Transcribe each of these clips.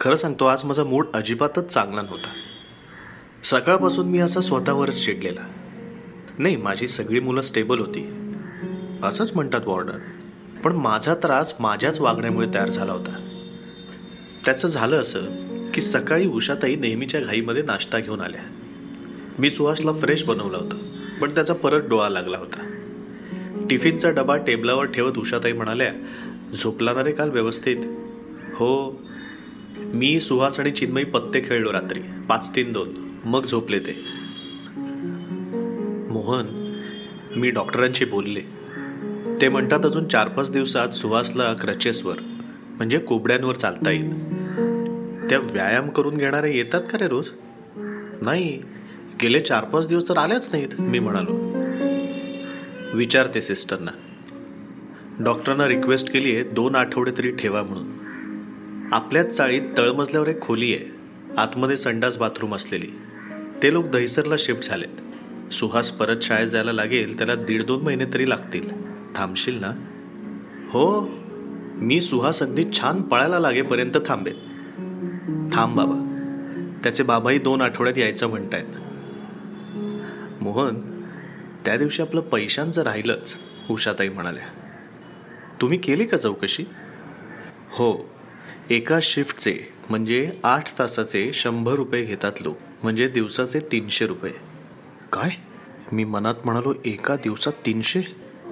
खरं सांगतो आज माझा मूड अजिबातच चांगला नव्हता. सकाळपासून मी असा स्वतःवरच चिडलेला. नाही माझी सगळी मुलं स्टेबल होती. असंच म्हणतात वॉर्डर पण माझा त्रास माझ्याच वागण्यामुळे तयार झाला होता. त्याचं झालं असं की सकाळी उषाताई नेहमीच्या घाईमध्ये नाश्ता घेऊन आल्या. मी सुहासला फ्रेश बनवलं होतं पण त्याचा परत डोळा लागला होता. टिफिनचा डबा टेबलावर ठेवत उषाताई म्हणाल्या झोपला ना रे काल व्यवस्थित? हो. मी सुहास आणि चिन्मयी पत्ते खेळलो रात्री. पाच तीन दोन. मग झोपले ते. मोहन मी डॉक्टरांशी बोलले. ते म्हणतात अजून चार पाच दिवसात सुहासला क्रचेसवर म्हणजे कोबड्यांवर चालता येईल. त्या व्यायाम करून घेणारे येतात का रे रोज? नाही. गेले चार पाच दिवस तर आल्याच नाहीत मी म्हणालो. विचारते सिस्टरना. डॉक्टरांना रिक्वेस्ट केली आहे दोन आठवडे तरी ठेवा म्हणून. आपल्याच चाळीत तळमजल्यावर एक खोली आहे. आतमध्ये संडास बाथरूम असलेली. ते लोक दहिसरला शिफ्ट झालेत. सुहास परत शाळेत जायला लागेल त्याला दीड दोन महिने तरी लागतील. थांबशील ना? हो. मी सुहास अगदी छान पळायला लागेपर्यंत थांबेल थांब बाबा. त्याचे बाबाही दोन आठवड्यात यायचं म्हणतायत. मोहन त्या दिवशी आपलं पैशांचं राहिलंच उषाताई म्हणाल्या. तुम्ही केली का चौकशी? हो. एका शिफ्टचे म्हणजे आठ तासाचे शंभर रुपये घेतात लोक. म्हणजे दिवसाचे तीनशे रुपये. काय? मी मनात म्हणालो एका दिवसात तीनशे?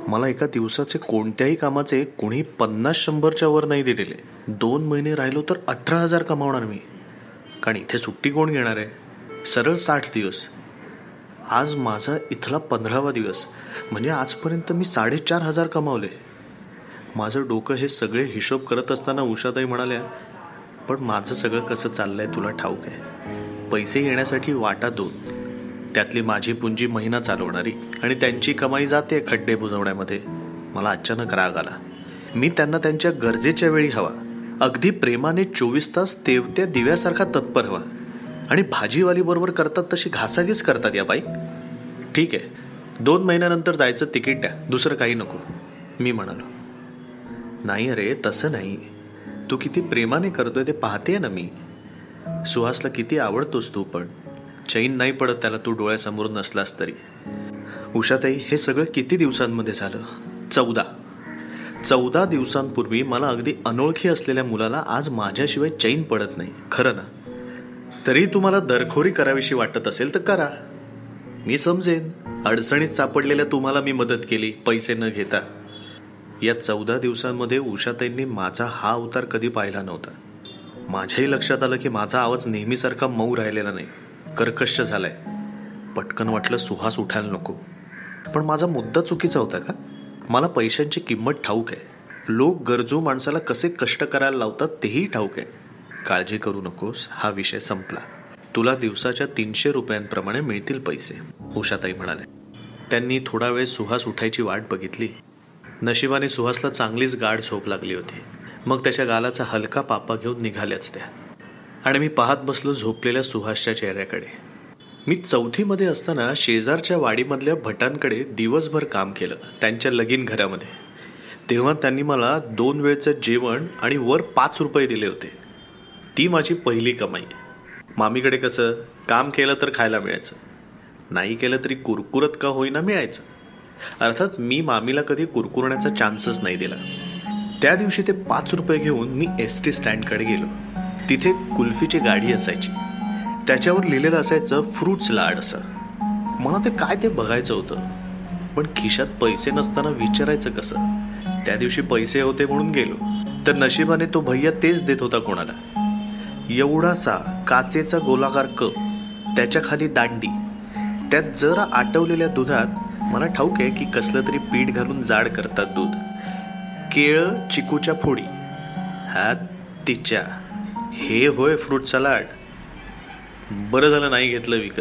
मला एका दिवसाचे कोणत्याही कामाचे कोणी पन्नास शंभरच्या वर नाही दिलेले. दोन महिने राहिलो तर अठरा हजार कमावणार मी. कारण इथे सुट्टी कोण घेणार आहे? सरळ साठ दिवस. आज माझा इथला पंधरावा दिवस. म्हणजे आजपर्यंत मी साडेचार हजार कमावले. माझं डोकं हे सगळे हिशोब करत असताना उषाताई म्हणाल्या पण माझं सगळं कसं चाललंय तुला ठाऊक आहे? पैसे येण्यासाठी वाटा दोन. त्यातली माझी पुंजी महिना चालवणारी आणि त्यांची कमाई जाते खड्डे बुजवण्यामध्ये. मला अचानक राग आला. मी त्यांना त्यांच्या गरजेच्या वेळी हवा. अगदी प्रेमाने चोवीस तास तेवत्या दिव्यासारखा तत्पर हवा. आणि भाजीवाली बरोबर करतात तशी घासाघीस करतात या बाई. ठीक आहे. दोन महिन्यानंतर जायचं तिकीट द्या. दुसरं काही नको. मी म्हणालो. नाही अरे तसं नाही. तू किती प्रेमाने करतोय ते पाहते ना मी. सुहासला किती आवडतोस तू पण. चैन नाही पडत त्याला तू डोळ्यासमोर नसलास तरी. उषाताई हे सगळं किती दिवसांमध्ये झालं? चौदा. चौदा दिवसांपूर्वी मला अगदी अनोळखी असलेल्या मुलाला आज माझ्याशिवाय चैन पडत नाही. खरं ना? तरी तुम्हाला दरखोरी करावीशी वाटत असेल तर करा. मी समजेन. अडचणीत सापडलेल्या तुम्हाला मी मदत केली पैसे न घेता. या चौदा दिवसांमध्ये उषाताईंनी माझा हा अवतार कधी पाहिला नव्हता. माझ्याही लक्षात आलं की माझा आवाज नेहमीसारखा मऊ राहिलेला नाही. कर्कश झालाय. पटकन वाटलं सुहास उठायला नको. पण माझा मुद्दा चुकीचा होता का? मला पैशांची किंमत ठाऊक आहे. लोक गरजू माणसाला कसे कष्ट करायला लावतात तेही ठाऊक आहे. काळजी करू नकोस हा विषय संपला. तुला दिवसाच्या तीनशे रुपयांप्रमाणे मिळतील पैसे उषाताई म्हणाले. त्यांनी थोडा वेळ सुहास उठायची वाट बघितली. नशिबाने सुहासला चांगलीच गाढ झोप लागली होती. मग त्याच्या गालाचा हलका पापा घेऊन निघाल्याच त्या. आणि मी पाहत बसलो झोपलेल्या सुहासच्या चेहऱ्याकडे. मी चौथीमध्ये असताना शेजारच्या वाडीमधल्या भटांकडे दिवसभर काम केलं त्यांच्या लगीन घरामध्ये. तेव्हा त्यांनी मला दोन वेळचं जेवण आणि वर पाच रुपये दिले होते. ती माझी पहिली कमाई. मामीकडे कसं? काम केलं तर खायला मिळायचं. नाही केलं तरी कुरकुरत का होईना मिळायचं? अर्थात मी मामीला कधी कुरकुरण्याचा चान्सच नाही दिला. त्या दिवशी ते पाच रुपये घेऊन मी एस टी स्टँडकडे गेलो. तिथे कुल्फीची गाडी असायची. त्याच्यावर लिहिलेलं असायचं फ्रूट्स लाड असं. मला ते काय ते बघायचं होतं. पण खिशात पैसे नसताना विचारायचं कसं? त्या दिवशी पैसे होते म्हणून गेलो. तर नशिबाने तो भैया तेच देत होता कोणाला. एवढासा काचेचा गोलाकार कप त्याच्याखाली दांडी त्यात जरा आटवलेल्या दुधात मला ठाऊक आहे की कसलं तरी पीठ घालून जाड करतात दूध. केळं चिकूच्या फोडी. हा तिच्या. हे होय फ्रूट सलाड बरं झालं नाही घेतलं विकत.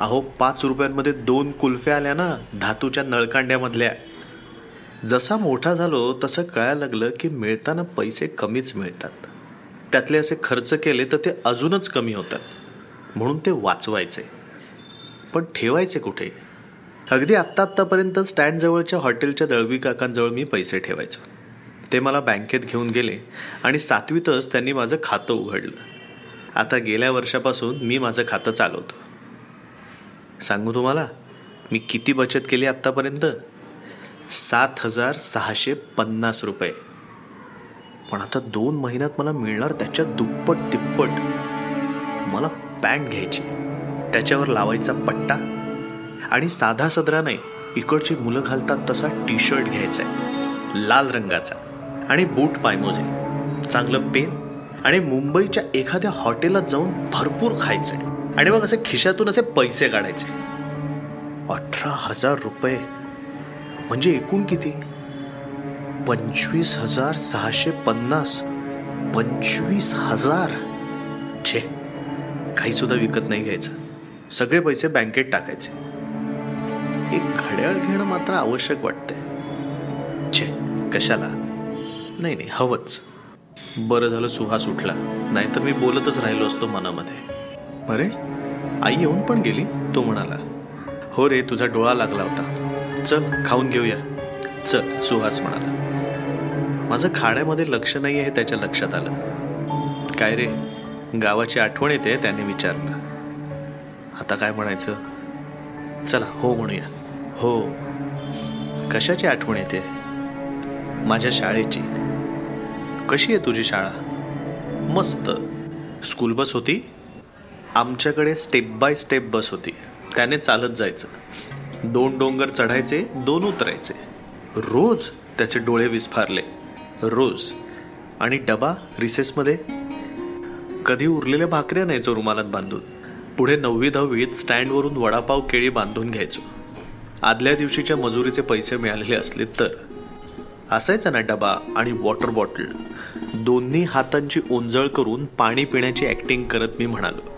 अहो पाच रुपयांमध्ये दोन कुल्फ्या आल्या ना धातूच्या नळकांड्यामधल्या. जसा मोठा झालो तसं कळायला लागलं की मिळताना पैसे कमीच मिळतात. त्यातले असे खर्च केले तर ते अजूनच कमी होतात. म्हणून ते वाचवायचे. पण ठेवायचे कुठे? अगदी आत्ता आत्तापर्यंत स्टँडजवळच्या हॉटेलच्या दळवी काकांजवळ मी पैसे ठेवायचो. ते मला बँकेत घेऊन गेले आणि सातवीतच त्यांनी माझं खातं उघडलं. आता गेल्या वर्षापासून मी माझं खातं चालवतो. सांगू तुम्हाला? मी किती बचत केली आत्तापर्यंत? सात हजार सहाशे पन्नास रुपये. पण आता दोन महिन्यात मला मिळणार त्याच्या दुप्पट तिप्पट मला पॅन्ट घ्यायची. त्याच्यावर लावायचा पट्टा. आणि साधा सदरा नाही इकडची मुलं घालतात तसा टी शर्ट घ्यायचा आहे लाल रंगाचा आणि बूट पायमोजे चांगलं पेन आणि मुंबईच्या एखाद्या हॉटेलात जाऊन भरपूर खायचंय आणि मग असे खिशातून असे पैसे काढायचे अठरा हजार रुपये. म्हणजे एकूण किती? पंचवीस हजार सहाशे पन्नास. पंचवीस हजार. छे. काही सुद्धा विकत नाही घ्यायचं. सगळे पैसे बँकेत टाकायचे. एक घड्याळ घेणं मात्र आवश्यक वाटते छे कशाला? नाही नाही हवंच. बरं झालं सुहास उठला. नाहीतर मी बोलतच राहिलो असतो मनामध्ये. अरे आई येऊन पण गेली? तो म्हणाला. हो रे तुझा डोळा लागला होता. चल खाऊन घेऊया. चल सुहास म्हणाला. माझं खाण्यामध्ये लक्ष नाही आहे त्याच्या लक्षात आलं. काय रे गावाची आठवण येते त्याने विचारलं. आता काय म्हणायचं? चला हो म्हणूया. हो. कशाची आठवण येते? माझ्या शाळेची. कशी आहे तुझी शाळा? मस्त. स्कूल बस होती? आमच्याकडे स्टेप बाय स्टेप बस होती. त्याने चालत जायचं. दोन डोंगर चढायचे दोन उतरायचे. रोज त्याचे डोळे विस्फारले. रोज. आणि डबा रिसेसमध्ये कधी उरलेल्या भाकऱ्या न्यायचो रुमालात बांधून. पुढे नववी दहावीत स्टँडवरून वडापाव केळी बांधून घ्यायचो. आदल्या दिवशीच्या मजुरीचे पैसे मिळालेले असले तर. असायचा ना डबा आणि वॉटर बॉटल दोन्ही हातांची ओंजळ करून पाणी पिण्याची ॲक्टिंग करत मी म्हणालो.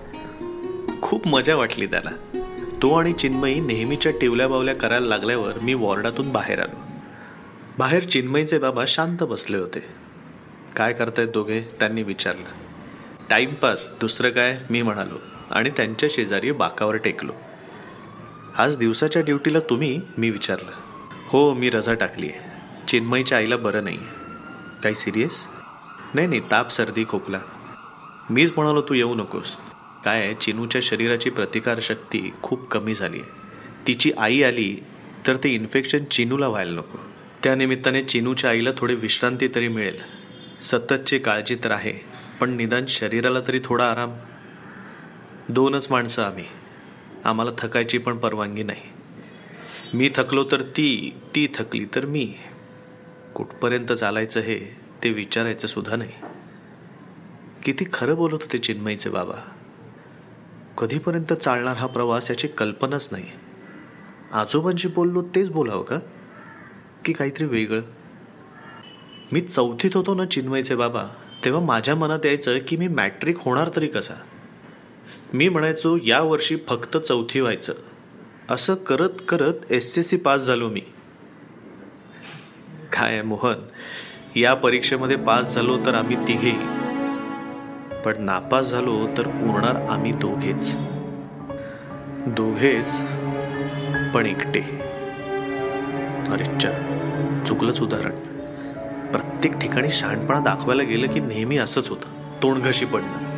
खूप मजा वाटली त्याला. तो आणि चिन्मयी नेहमीच्या टिवल्या बावल्या करायला लागल्यावर मी वॉर्डातून बाहेर आलो. बाहेर चिन्मयीचे बाबा शांत बसले होते. काय करतायत दोघे? त्यांनी विचारलं. टाईमपास दुसरं काय? मी म्हणालो. आणि त्यांच्या शेजारी बाकावर टेकलो. आज दिवसाच्या ड्युटीला तुम्ही मी विचारलं. हो मी रजा टाकली आहे चिन्मयीच्या आईला बरं नाही आहे काही सिरियस? नाही नाही ताप सर्दी खोकला. मीच म्हणालो तू येऊ नकोस. काय आहे चिनूच्या शरीराची प्रतिकारशक्ती खूप कमी झाली आहे तिची आई आली तर ते इन्फेक्शन चिनूला व्हायला नको. त्यानिमित्ताने चिनूच्या आईला थोडी विश्रांती तरी मिळेल. सततची काळजी तर आहे पण निदान शरीराला तरी थोडा आराम दोनच माणसं आम्ही. आम्हाला थकायची पण परवानगी नाही. मी थकलो तर ती ती थकली तर मी. कुठपर्यंत चालायचं हे ते विचारायचं सुद्धा नाही. किती खरं बोलत होते चिन्मयीचे बाबा. कधीपर्यंत चालणार हा प्रवास याची कल्पनाच नाही. आजोबांशी बोललो तेच बोलावं का? की काहीतरी वेगळं? मी चौथीत होतो ना चिन्मयचे बाबा तेव्हा माझ्या मनात यायचं की मी मॅट्रिक होणार तरी कसा? मी म्हणायचो या वर्षी फक्त चौथी व्हायचं. असं करत करत एस सी सी पास झालो मी. काय मोहन? या परीक्षेमध्ये पास झालो तर आम्ही तिघे पण नापास झालो तर उरणार आम्ही दोघेच. दोघेच पण एकटे. अरेच्चा चुकलंच उदाहरण. प्रत्येक ठिकाणी शहाणपणा दाखवायला गेलं की नेहमी असंच होतं. तोंडघशी पडणं.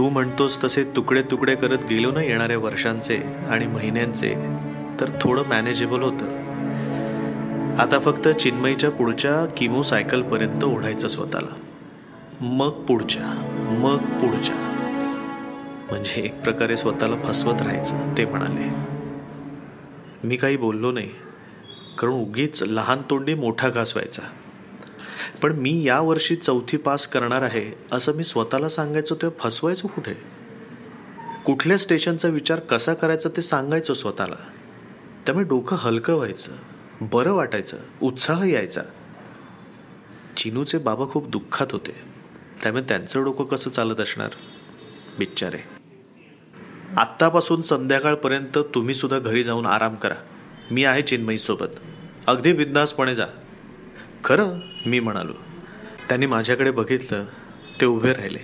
तू म्हणतोस तसे तुकडे तुकडे करत गेलो ना येणाऱ्या वर्षांचे आणि महिन्यांचे तर थोडं मॅनेजेबल होतं. आता फक्त चिन्मईच्या पुढच्या किमो सायकलपर्यंत ओढायचं स्वतःला. मग पुढच्या मग पुढच्या. म्हणजे एक प्रकारे स्वतःला फसवत राहायचं ते म्हणाले. मी काही बोललो नाही कारण उगीच लहान तोंडी मोठा घास व्हायचा पण मी या वर्षी चौथी पास करणार आहे असं मी स्वतःला सांगायचो ते फसवायचो कुठे? कुठल्या स्टेशनचा विचार कसा करायचा ते सांगायचो स्वतःला. त्यामुळे डोकं हलकं व्हायचं बरं वाटायचं उत्साह यायचा. चिनूचे बाबा खूप दुःखात होते. त्यामुळे त्यांचं डोकं कसं चालत असणार? बिच्चारे. आत्तापासून संध्याकाळपर्यंत तुम्ही सुद्धा घरी जाऊन आराम करा. मी आहे चिन्मयीसोबत. अगदी बिंदासपणे जा. खरं मी म्हणालो. त्यांनी माझ्याकडे बघितलं ते उभे राहिले.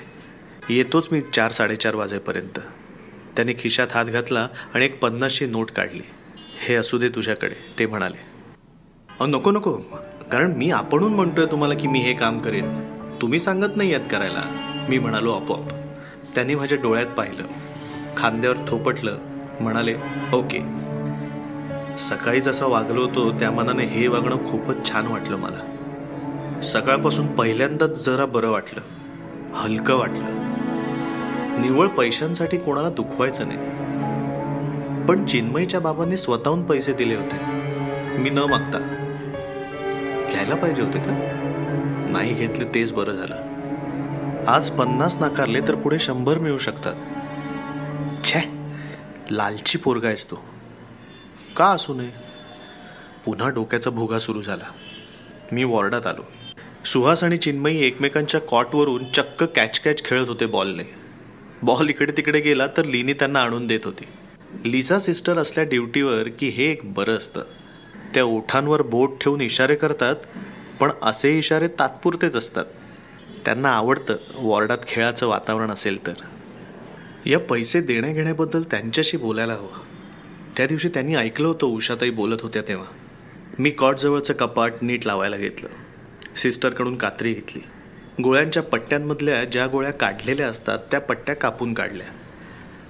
येतोच मी चार साडेचार वाजेपर्यंत. त्याने खिशात हात घातला आणि एक पन्नासची नोट काढली. हे असू दे तुझ्याकडे ते म्हणाले. अहो नको नको. कारण मी आपणून म्हणतोय तुम्हाला की मी हे काम करेन. तुम्ही सांगत नाही आहेत करायला. मी म्हणालो आपोआप. त्यांनी माझ्या डोळ्यात पाहिलं. खांद्यावर थोपटलं. म्हणाले ओके. सकाळी जसा वागलो होतो त्या मनाने हे वागणं खूपच छान वाटलं मला. सकाळपासून पहिल्यांदाच जरा बरं वाटलं. हलकं वाटलं. निव्वळ पैशांसाठी कोणाला दुखवायचं नाही. पण चिन्मयीच्या बाबांनी स्वतःहून पैसे दिले होते. मी न मागता. घ्यायला पाहिजे होते का? नाही घेतले तेच बरं झालं. आज पन्नास नाकारले तर पुढे शंभर मिळू शकतात. छे! लालची पोरगा आहेस तो. का असू नये? पुन्हा डोक्याचा भोगा सुरू झाला. मी वॉर्डात आलो. सुहास आणि चिन्मयी एकमेकांच्या कॉटवरून चक्क कॅच कॅच खेळत होते बॉलने. बॉल इकडे तिकडे गेला तर लिनी त्यांना आणून देत होती. लिसा सिस्टर असल्या ड्युटीवर की हे एक बरं असतं. त्या ओठांवर बोट ठेवून इशारे करतात पण असे इशारे तात्पुरतेच असतात. त्यांना आवडतं वॉर्डात खेळाचं वातावरण असेल तर. या पैसे देण्याघेण्याबद्दल त्यांच्याशी बोलायला हवं. त्या दिवशी त्यांनी ऐकलं होतं उषाताई बोलत होत्या तेव्हा. मी कॉटजवळचं कपाट नीट लावायला घेतलं. सिस्टरकडून कात्री घेतली. गोळ्यांच्या पट्ट्यांमधल्या ज्या गोळ्या काढलेल्या असतात त्या पट्ट्या कापून काढल्या.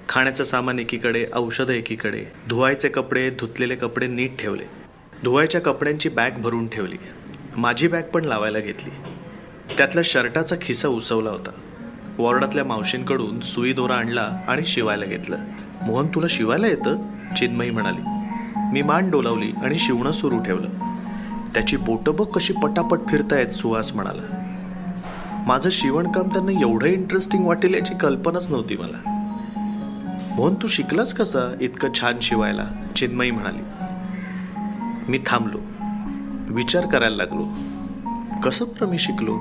खाण्याचं सामान एकीकडे औषधं एकीकडे धुवायचे कपडे धुतलेले कपडे नीट ठेवले. धुवायच्या कपड्यांची बॅग भरून ठेवली. माझी बॅग पण लावायला घेतली. त्यातला शर्टाचा खिसा उसवला होता. वॉर्डातल्या मावशींकडून सुई दोरा आणला आणि शिवायला घेतलं. मोहन तुला शिवायला येतं? चिन्मयी म्हणाली मी मान डोलावली आणि शिवणं सुरू ठेवलं. त्याची बोटं बघ कशी पटापट फिरतायत सुहास म्हणाला. माझं शिवणकाम त्यांना एवढं इंटरेस्टिंग वाटेल याची कल्पनाच नव्हती मला. मोहन तू शिकलास कसा इतकं छान शिवायला? चिन्मयी म्हणाली. मी थांबलो. विचार करायला लागलो. कसं बरं मी शिकलो?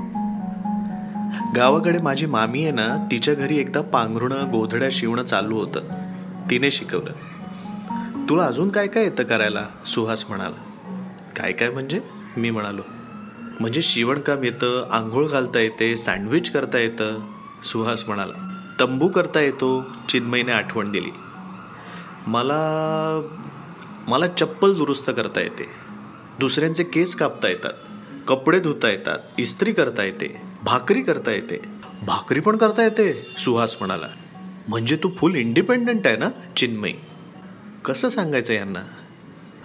गावाकडे माझी मामी आहे ना तिच्या घरी एकदा पांघरुणं गोधड्या शिवणं चालू होतं. तिने शिकवलं. तुला अजून काय काय येतं करायला? सुहास म्हणाला. काय काय म्हणजे? मी म्हणालो. म्हणजे शिवणकाम येतं आंघोळ घालता येते सँडविच करता येतं. सुहास म्हणाला. तंबू करता येतो चिन्मयीने आठवण दिली. मला मला चप्पल दुरुस्त करता येते. दुसऱ्यांचे केस कापता येतात. कपडे धुता येतात. इस्त्री करता येते. भाकरी करता येते. भाकरी पण करता येते सुहास म्हणाला. म्हणजे तू फुल इंडिपेंडंट आहे ना चिन्मयी? कसं सांगायचं यांना?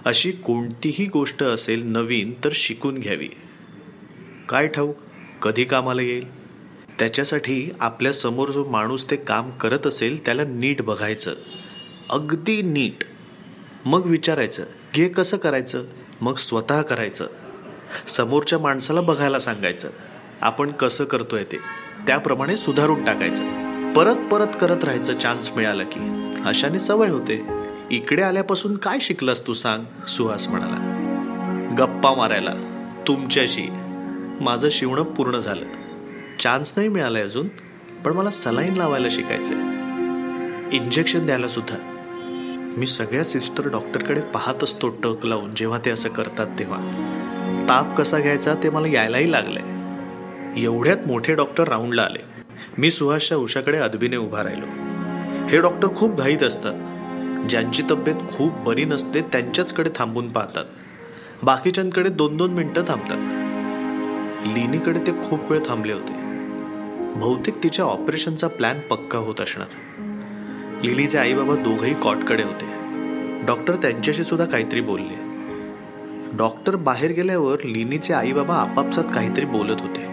अशी कोणतीही गोष्ट असेल नवीन तर शिकून घ्यावी. काय ठाऊक कधी कामाला येईल? त्याच्यासाठी आपल्यासमोर जो माणूस ते काम करत असेल त्याला नीट बघायचं. अगदी नीट. मग विचारायचं घे कसं करायचं? मग स्वतः करायचं. समोरच्या माणसाला बघायला सांगायचं आपण कसं करतोय ते? त्याप्रमाणे सुधारून टाकायचं. परत परत करत राहायचं चान्स मिळाला की. अशाने सवय होते. इकडे आल्यापासून काय शिकलास तू सांग? सुहास म्हणाला. गप्पा मारायला. तुमच्याशी. माझं शिवणं पूर्ण झालं. चान्स नाही मिळालाय अजून पण मला सलाईन लावायला शिकायचंय. इंजेक्शन द्यायला सुद्धा. मी सगळ्या सिस्टर डॉक्टरकडे पाहत असतो टक लावून जेव्हा ते असं करतात तेव्हा. ताप कसा घ्यायचा ते मला यायलाही लागलंय. एवढ्यात मोठे डॉक्टर राऊंडला आले. मी सुहासच्या उषाकडे अदबीने उभा राहिलो. हे डॉक्टर खूप घाईत असतात. ज्यांची तब्येत खूप बरी नसते त्यांच्याचकडे थांबून पाहतात. बाकीच्यांकडे दोन दोन मिनटं थांबतात. लिनीकडे ते खूप वेळ थांबले होते. बहुतेक तिच्या ऑपरेशनचा प्लॅन पक्का होत असणार. लिलीचे आई बाबा दोघंही कॉटकडे होते. डॉक्टर त्यांच्याशी सुद्धा काहीतरी बोलले. डॉक्टर बाहेर गेल्यावर लिनीचे आई बाबा आपापसात काहीतरी बोलत होते.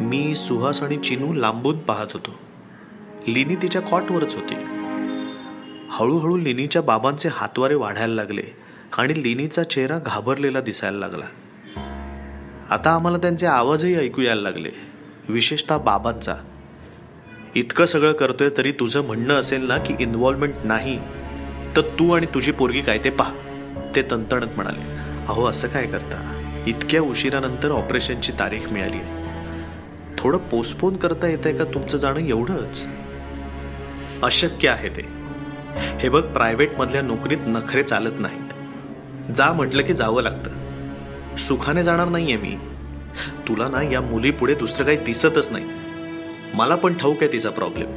मी सुहास आणि चिनू लांबून पाहत होतो. लिनी तिच्या कॉटवरच होती. हळूहळू लिनीच्या बाबांचे हातवारे वाढायला लागले आणि लिनीचा चेहरा घाबरलेला दिसायला लागला. आता आम्हाला त्यांचे आवाजही ऐकू यायला लागले विशेषतः बाबांचा. इतकं सगळं करतोय तरी तुझं म्हणणं असेल ना की इन्व्हॉल्वमेंट नाही तर तू आणि तुझी पोरगी काय ते पहा ते तंतणत म्हणाले. अहो असं काय करता? इतक्या उशिरानंतर ऑपरेशनची तारीख मिळाली. थोडं पोस्टपोन करता येत आहे का तुमचं जाणं एवढंच? अशक्य आहे ते. हे बघ प्रायव्हेटमधल्या नोकरीत नखरे चालत नाहीत. जा म्हटलं की जावं लागतं. सुखाने जाणार नाहीये मी. तुला ना या मुलीपुढे दुसरं काही दिसतच नाही. मला पण ठाऊक आहे तिचा प्रॉब्लेम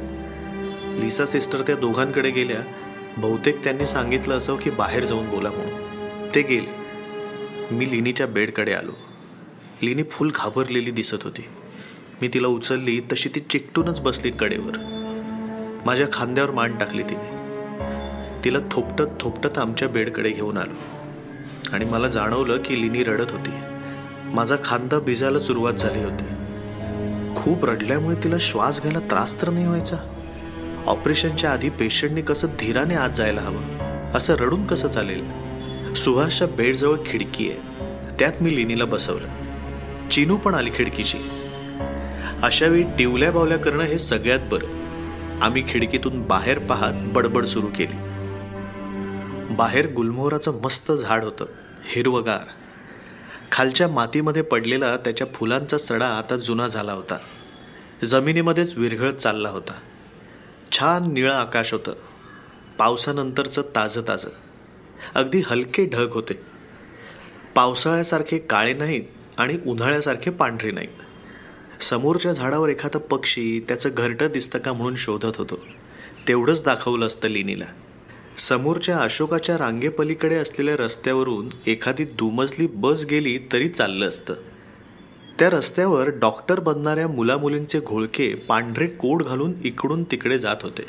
लिसा सिस्टर त्या दोघांकडे गेल्या. बहुतेक त्यांनी सांगितलं असं की बाहेर जाऊन बोला म्हणून. ते गेले. मी लिनीच्या बेडकडे आलो. लिनी फुल घाबरलेली दिसत होती. मी तिला उचलली तशी ती चिकटूनच बसली कडेवर. माझ्या खांद्यावर मान टाकली तिने. तिला थोपटत थोपटत आमच्या बेडकडे घेऊन आलो. आणि मला जाणवलं की लिनी रडत होती. माझा खांदा भिजायला सुरुवात झाली होती. खूप रडल्यामुळे तिला श्वास घ्यायला त्रास तर नाही व्हायचा? ऑपरेशनच्या आधी पेशंटने कसं धीराने आत जायला हवं? असं रडून कसं चालेल? सुहासच्या बेडजवळ खिडकी आहे. त्यात मी लिनीला बसवलं. चिनू पण आली खिडकीची. अशा वेळी टिवल्या बावल्या करणं हे सगळ्यात बरं. आम्ही खिडकीतून बाहेर पाहत बडबड सुरू केली. बाहेर गुलमोहराचं मस्त झाड होतं हिरवगार. खालच्या मातीमध्ये पडलेला त्याच्या फुलांचा सडा आता जुना झाला होता. जमिनीमध्येच विरघळत चालला होता. छान निळं आकाश होतं. पावसानंतरचं ताजं ताजं अगदी हलके ढग होते. पावसाळ्यासारखे काळे नाहीत आणि उन्हाळ्यासारखे पांढरे नाहीत. समोरच्या झाडावर एखादं पक्षी त्याचं घरटं दिसतं का म्हणून शोधत होतो. तेवढंच दाखवलं असतं लिनीला. समोरच्या अशोकाच्या रांगेपलीकडे असलेल्या रस्त्यावरून एखादी दुमजली बस गेली तरी चाललं असतं. त्या रस्त्यावर डॉक्टर बनणाऱ्या मुलामुलींचे घोळके पांढरे कोड घालून इकडून तिकडे जात होते.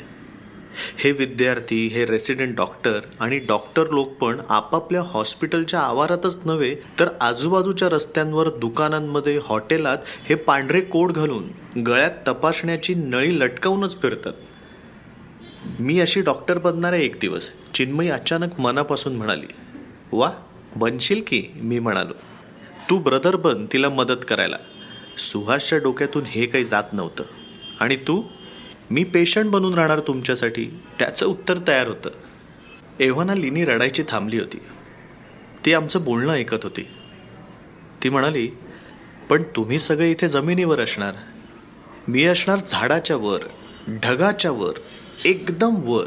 हे विद्यार्थी हे रेसिडेंट डॉक्टर आणि डॉक्टर लोक पण आपापल्या हॉस्पिटलच्या आवारातच नव्हे तर आजूबाजूच्या रस्त्यांवर दुकानांमध्ये हॉटेलात हे पांढरे कोड घालून गळ्यात तपासण्याची नळी लटकावूनच फिरतात. मी अशी डॉक्टर बनणार आहे एक दिवस. चिन्मयी अचानक मनापासून म्हणाली वा बनशील की? मी म्हणालो तू ब्रदर बन तिला मदत करायला. सुहासच्या डोक्यातून हे काही जात नव्हतं. आणि तू? मी पेशंट बनून राहणार तुमच्यासाठी? त्याचं उत्तर तयार होतं. एव्हाना लिनी रडायची थांबली होती. ती आमचं बोलणं ऐकत होती. ती म्हणाली पण तुम्ही सगळे इथे जमिनीवर असणार. मी असणार झाडाच्या वर ढगाच्या वर एकदम वर.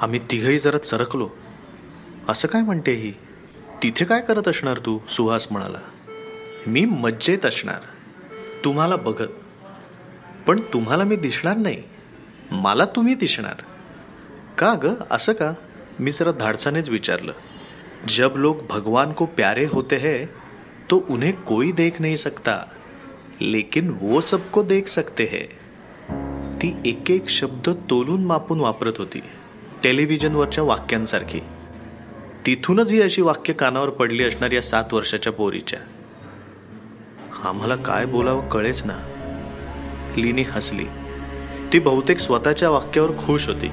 आम्ही तिघही जरा चरकलो. असं काय म्हणते ही? तिथे काय करत असणार तू? सुहास म्हणाला. मी मज्जेत असणार. तुम्हाला बघत. पण तुम्हाला मी दिसणार नाही. मला तुम्ही दिसणार. का ग? असं का? मी जरा धाडसानेच विचारलं. जब लोग भगवान को प्यारे होते हैं तो उन्हें कोई देख नहीं सकता. लेकिन वो सबको देख सकते हैं. ती एक एक शब्द तोलून मापून वापरत होती. टेलिव्हिजनवरच्या वाक्यांसारखी. तिथूनच ही अशी वाक्य कानावर पडली असणार या सात वर्षाच्या पोरीच्या. आम्हाला काय बोलावं कळेच ना. लिनी हसली. ती बहुतेक स्वतःच्या वाक्यावर खुश होती.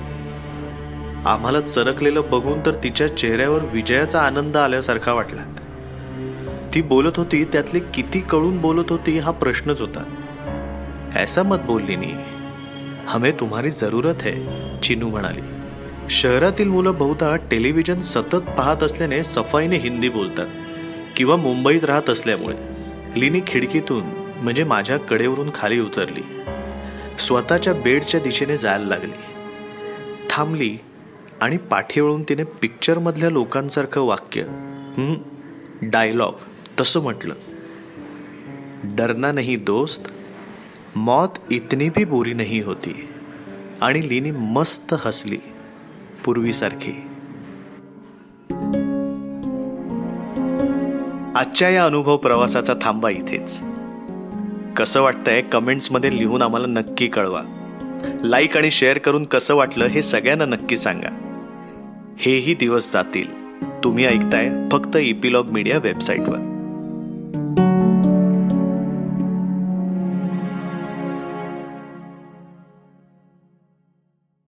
आम्हाला चरकलेलं बघून तर तिच्या चेहऱ्यावर विजयाचा आनंद आल्यासारखा वाटला. ती बोलत होती त्यातले किती कळून बोलत होती हा प्रश्नच होता. ऐसा मत बोलली नी हमें तुम्हारी जरूरत है चिनू म्हणाली. शहरातील मुलं बहुधा टेलिव्हिजन सतत पाहत असल्याने सफाईने हिंदी बोलतात किंवा मुंबईत राहत असल्यामुळे. लिनी खिडकीतून म्हणजे माझ्या कडेवरून खाली उतरली. स्वतःच्या बेडच्या दिशेने जायला लागली. थांबली आणि पाठीवळून तिने पिक्चरमधल्या लोकांसारखं वाक्य डायलॉग तसं म्हटलं. डरना नाही दोस्त मौत इतनी भी बुरी नहीं होती। आणि लिनी मस्त हसली पूर्वीसारखी। आजच्या या अनुभव प्रवासाचा थांबा इथेच। कसं वाटतंय कमेंट्समध्ये लिहून आम्हाला नक्की कळवा. लाईक आणि शेअर करून कसं वाटलं हे सगळ्यांना नक्की सांगा. हेही दिवस जातील. तुम्ही ऐकताय फक्त इपिलॉग मीडिया वेबसाईटवर.